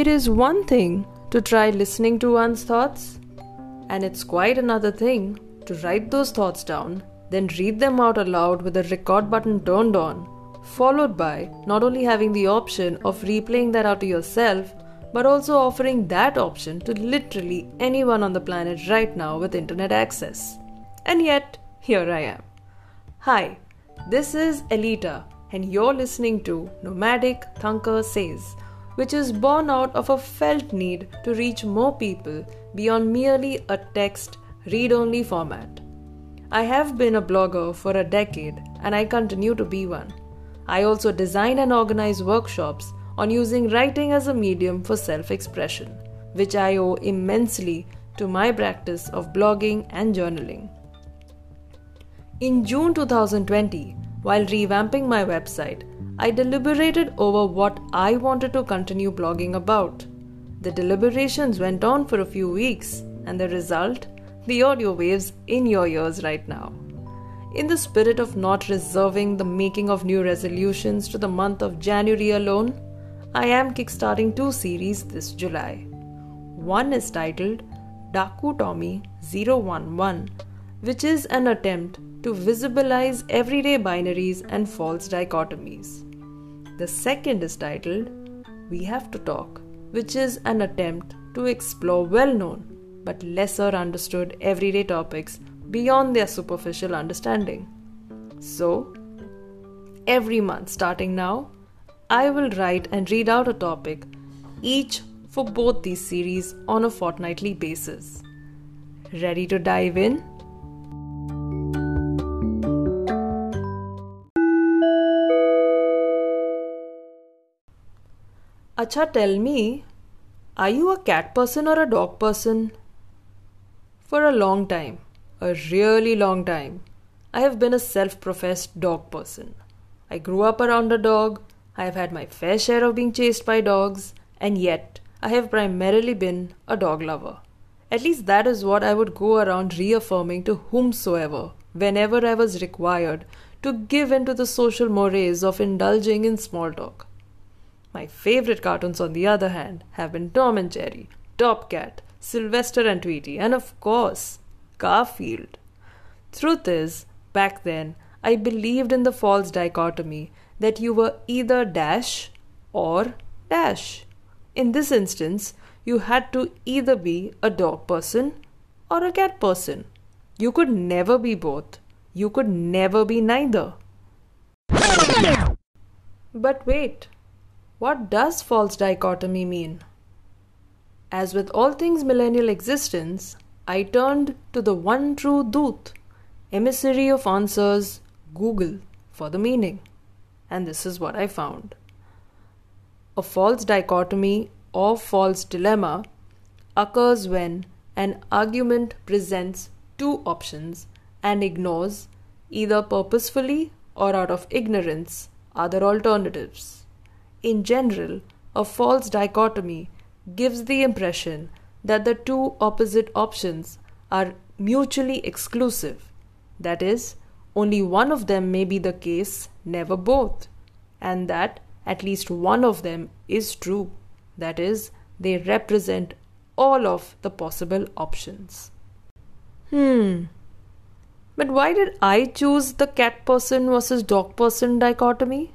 It is one thing to try listening to one's thoughts, and it's quite another thing to write those thoughts down, then read them out aloud with the record button turned on, followed by not only having the option of replaying that out to yourself, but also offering that option to literally anyone on the planet right now with internet access. And yet, here I am. Hi, this is Elita, and you're listening to Nomadic Thinker Says, which is born out of a felt need to reach more people beyond merely a text read only format. I have been a blogger for a decade and I continue to be one. I also design and organize workshops on using writing as a medium for self expression, which I owe immensely to my practice of blogging and journaling. In June 2020, while revamping my website, I deliberated over what I wanted to continue blogging about. The deliberations went on for a few weeks, and the result? The audio waves in your ears right now. In the spirit of not reserving the making of new resolutions to the month of January alone, I am kickstarting two series this July. One is titled Daku Tommy 011, which is an attempt to visibilize everyday binaries and false dichotomies. The second is titled We Have to Talk, which is an attempt to explore well known but lesser understood everyday topics beyond their superficial understanding. So, every month starting now, I will write and read out a topic, each for both these series on a fortnightly basis. Ready to dive in? Acha, tell me, are you a cat person or a dog person? For a long time, a really long time, I have been a self professed dog person. I grew up around a dog, I have had my fair share of being chased by dogs, and yet I have primarily been a dog lover. At least that is what I would go around reaffirming to whomsoever whenever I was required to give in to the social mores of indulging in small talk. My favorite cartoons, on the other hand, have been Tom and Jerry, Top Cat, Sylvester and Tweety, and of course, Garfield. Truth is, back then, I believed in the false dichotomy that you were either dash or dash. In this instance, you had to either be a dog person or a cat person. You could never be both. You could never be neither. But wait, what does false dichotomy mean? As with all things millennial existence, I turned to the one true Doot, emissary of answers, Google, for the meaning. And this is what I found. A false dichotomy or false dilemma occurs when an argument presents two options and ignores, either purposefully or out of ignorance, other alternatives. In general, a false dichotomy gives the impression that the two opposite options are mutually exclusive. That is, only one of them may be the case, never both, and that at least one of them is true. That is, they represent all of the possible options. Hmm. But why did I choose the cat person versus dog person dichotomy?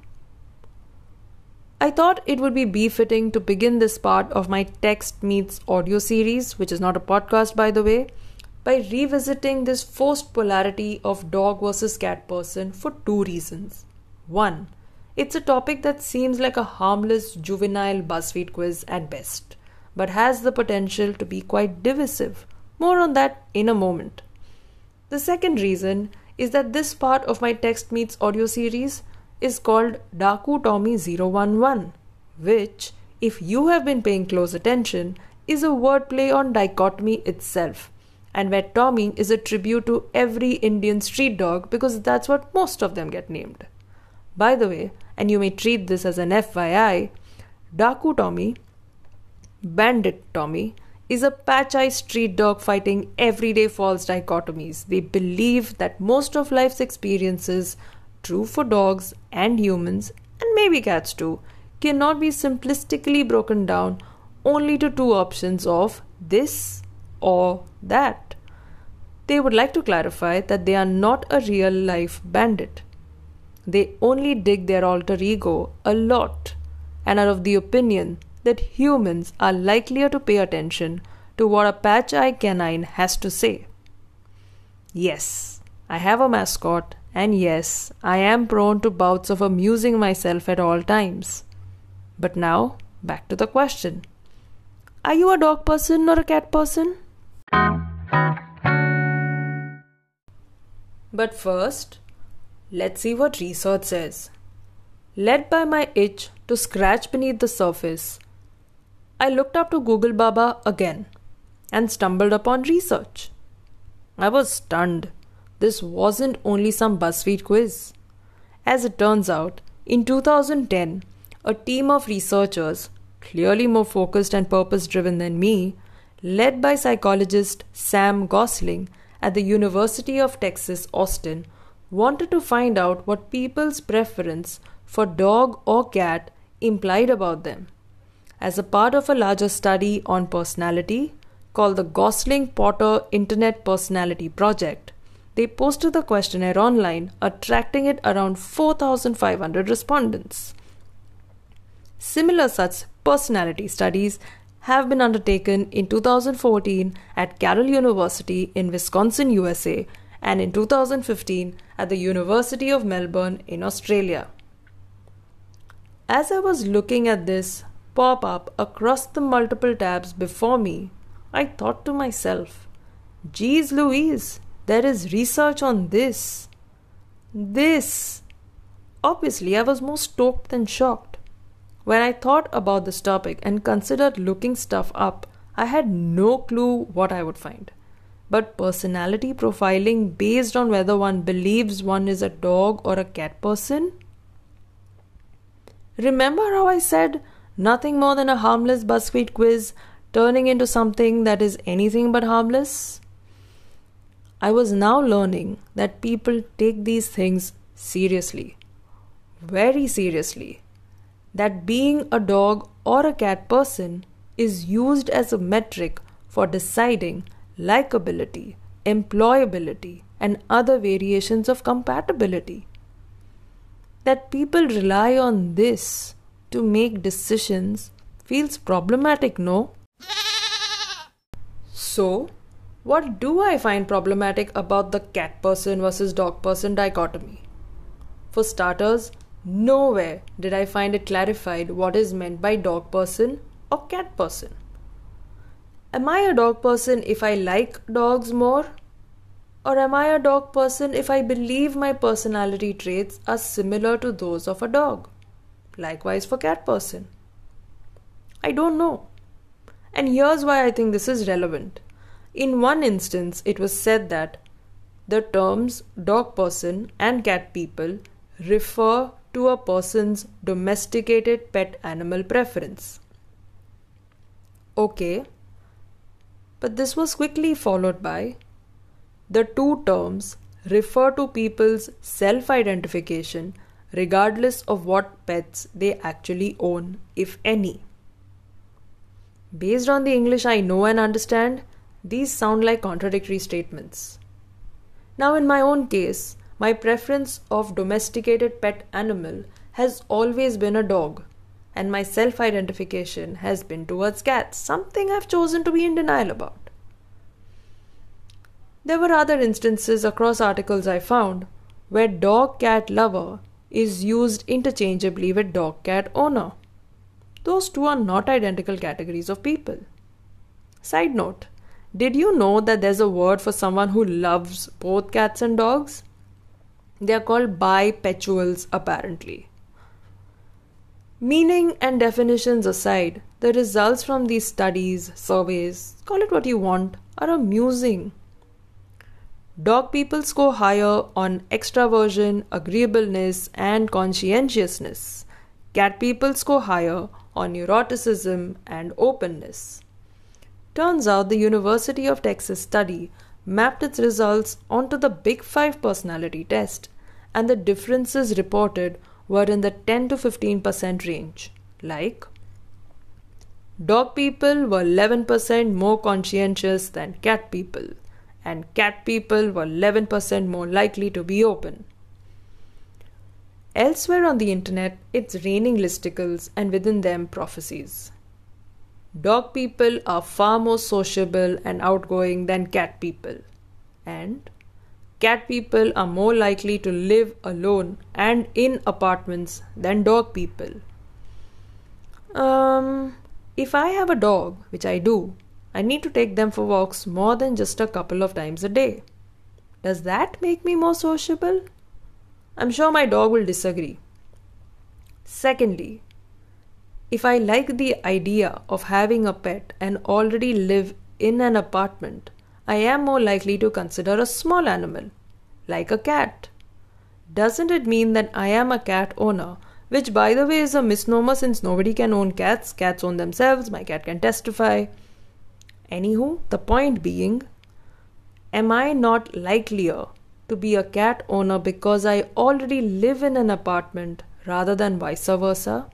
I thought it would be befitting to begin this part of my text meets audio series, which is not a podcast by the way, by revisiting this forced polarity of dog versus cat person for two reasons. One, it's a topic that seems like a harmless juvenile BuzzFeed quiz at best, but has the potential to be quite divisive. More on that in a moment. The second reason is that this part of my text meets audio series is called Daku Tommy 011, which, if you have been paying close attention, is a wordplay on dichotomy itself, and where Tommy is a tribute to every Indian street dog because that's what most of them get named. By the way, and you may treat this as an FYI, Daku Tommy, Bandit Tommy, is a patch eye street dog fighting everyday false dichotomies. They believe that most of life's experiences true for dogs and humans, and maybe cats too, cannot be simplistically broken down only to two options of this or that. They would like to clarify that they are not a real life bandit. They only dig their alter ego a lot and are of the opinion that humans are likelier to pay attention to what a patch eye canine has to say. Yes, I have a mascot, and yes, I am prone to bouts of amusing myself at all times. But now, back to the question Are you a dog person or a cat person? But first, let's see what research says. Led by my itch to scratch beneath the surface, I looked up to Google Baba again and stumbled upon research. I was stunned. This wasn't only some BuzzFeed quiz. As it turns out, in 2010, a team of researchers, clearly more focused and purpose driven than me, led by psychologist Sam Gosling at the University of Texas, Austin, wanted to find out what people's preference for dog or cat implied about them. As a part of a larger study on personality called the Gosling Potter Internet Personality Project, they posted the questionnaire online, attracting it around 4,500 respondents. Similar such personality studies have been undertaken in 2014 at Carroll University in Wisconsin, USA, and in 2015 at the University of Melbourne in Australia. As I was looking at this pop up across the multiple tabs before me, I thought to myself, Geez Louise, there is research on this. This. Obviously, I was more stoked than shocked. When I thought about this topic and considered looking stuff up, I had no clue what I would find. But personality profiling based on whether one believes one is a dog or a cat person? Remember how I said nothing more than a harmless BuzzFeed quiz turning into something that is anything but harmless? I was now learning that people take these things seriously. Very seriously that being a dog or a cat person is used as a metric for deciding likability, employability, and other variations of compatibility. That people rely on this to make decisions feels problematic, no? So, what do I find problematic about the cat person versus dog person dichotomy? For starters, Nowhere did I find it clarified what is meant by dog person or cat person. Am I a dog person if I like dogs more? Or am I a dog person if I believe my personality traits are similar to those of a dog? Likewise for cat person. I don't know. And here's why I think this is relevant. In one instance, it was said that the terms dog person and cat people refer to a person's domesticated pet animal preference. Okay, but this was quickly followed by the two terms refer to people's self identification regardless of what pets they actually own, if any. Based on the English I know and understand, these sound like contradictory statements. Now, in my own case, my preference of domesticated pet animal has always been a dog, and my self identification has been towards cats, something I've chosen to be in denial about. There were other instances across articles I found where dog cat lover is used interchangeably with dog cat owner. Those two are not identical categories of people. Side note Did you know that there's a word for someone who loves both cats and dogs? They are called bipetuals, apparently. Meaning and definitions aside, the results from these studies, surveys, call it what you want, are amusing. Dog people score higher on extraversion, agreeableness, and conscientiousness. Cat people score higher on neuroticism and openness. Turns out the University of Texas study mapped its results onto the Big Five personality test, and the differences reported were in the 10 to 15% range. Like, dog people were 11% more conscientious than cat people, and cat people were 11% more likely to be open. Elsewhere on the internet, it's raining listicles and within them prophecies. Dog people are far more sociable and outgoing than cat people. And cat people are more likely to live alone and in apartments than dog people. Um, if I have a dog, which I do, I need to take them for walks more than just a couple of times a day. Does that make me more sociable? I'm sure my dog will disagree. Secondly, if I like the idea of having a pet and already live in an apartment, I am more likely to consider a small animal, like a cat. Doesn't it mean that I am a cat owner, which by the way is a misnomer since nobody can own cats, cats own themselves, my cat can testify. Anywho, the point being, am I not likelier to be a cat owner because I already live in an apartment rather than vice versa?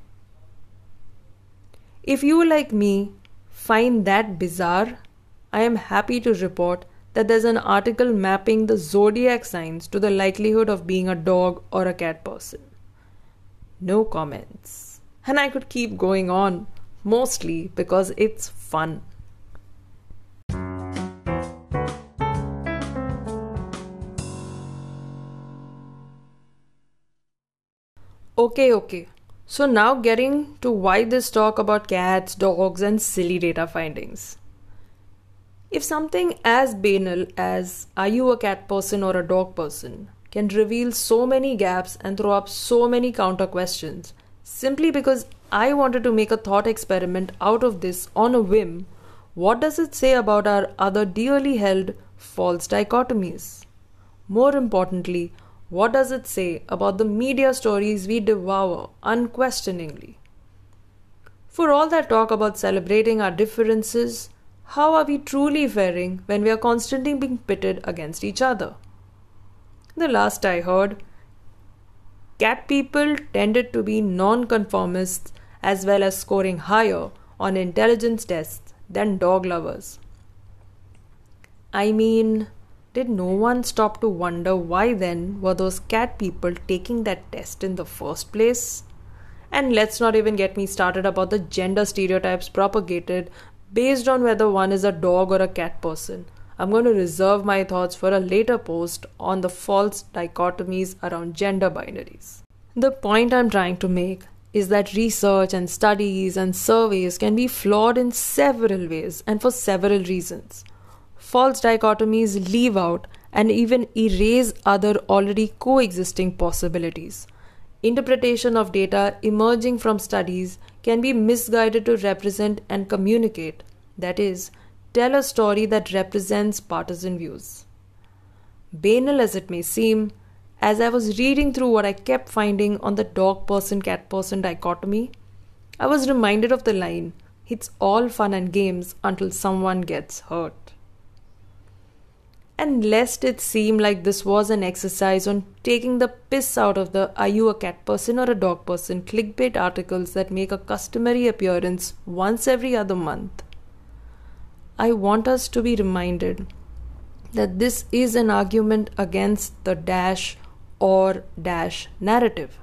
If you, like me, find that bizarre, I am happy to report that there's an article mapping the zodiac signs to the likelihood of being a dog or a cat person. No comments. And I could keep going on, mostly because it's fun. Okay, okay. So, now getting to why this talk about cats, dogs, and silly data findings. If something as banal as are you a cat person or a dog person can reveal so many gaps and throw up so many counter questions simply because I wanted to make a thought experiment out of this on a whim, what does it say about our other dearly held false dichotomies? More importantly, what does it say about the media stories we devour unquestioningly? For all that talk about celebrating our differences, how are we truly faring when we are constantly being pitted against each other? The last I heard, cat people tended to be non-conformists as well as scoring higher on intelligence tests than dog lovers. I mean, did no one stop to wonder why then were those cat people taking that test in the first place? And let's not even get me started about the gender stereotypes propagated based on whether one is a dog or a cat person. I'm going to reserve my thoughts for a later post on the false dichotomies around gender binaries. The point I'm trying to make is that research and studies and surveys can be flawed in several ways and for several reasons false dichotomies leave out and even erase other already coexisting possibilities. Interpretation of data emerging from studies can be misguided to represent and communicate, that is, tell a story that represents partisan views. Banal as it may seem, as I was reading through what I kept finding on the dog person cat person dichotomy, I was reminded of the line, It's all fun and games until someone gets hurt and lest it seem like this was an exercise on taking the piss out of the are you a cat person or a dog person clickbait articles that make a customary appearance once every other month. I want us to be reminded that this is an argument against the dash or dash narrative.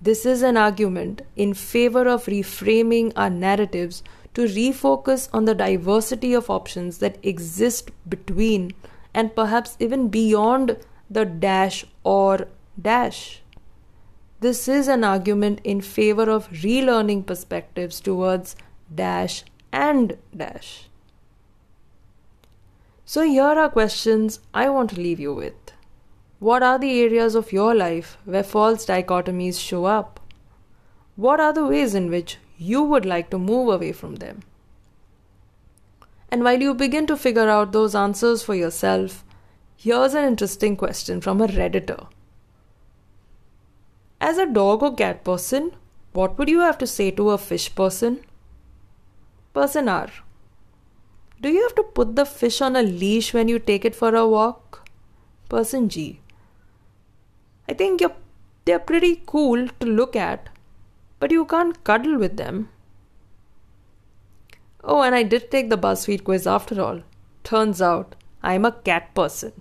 This is an argument in favor of reframing our narratives to refocus on the diversity of options that exist between and perhaps even beyond the dash or dash. This is an argument in favor of relearning perspectives towards dash and dash. So, here are questions I want to leave you with. What are the areas of your life where false dichotomies show up? What are the ways in which you would like to move away from them? And while you begin to figure out those answers for yourself, here's an interesting question from a Redditor. As a dog or cat person, what would you have to say to a fish person? Person R. Do you have to put the fish on a leash when you take it for a walk? Person G. I think they're pretty cool to look at, but you can't cuddle with them. Oh, and I did take the BuzzFeed quiz after all. Turns out I'm a cat person.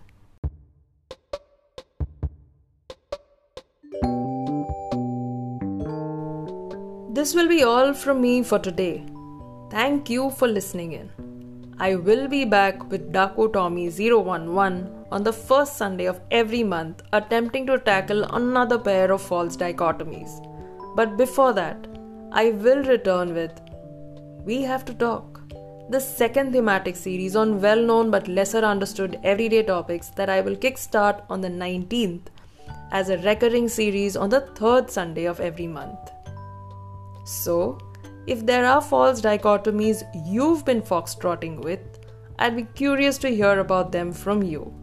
This will be all from me for today. Thank you for listening in. I will be back with Daku Tommy 011 on the first Sunday of every month, attempting to tackle another pair of false dichotomies. But before that, I will return with We Have to Talk, the second thematic series on well known but lesser understood everyday topics that I will kickstart on the 19th as a recurring series on the third Sunday of every month. So, if there are false dichotomies you've been foxtrotting with, I'd be curious to hear about them from you.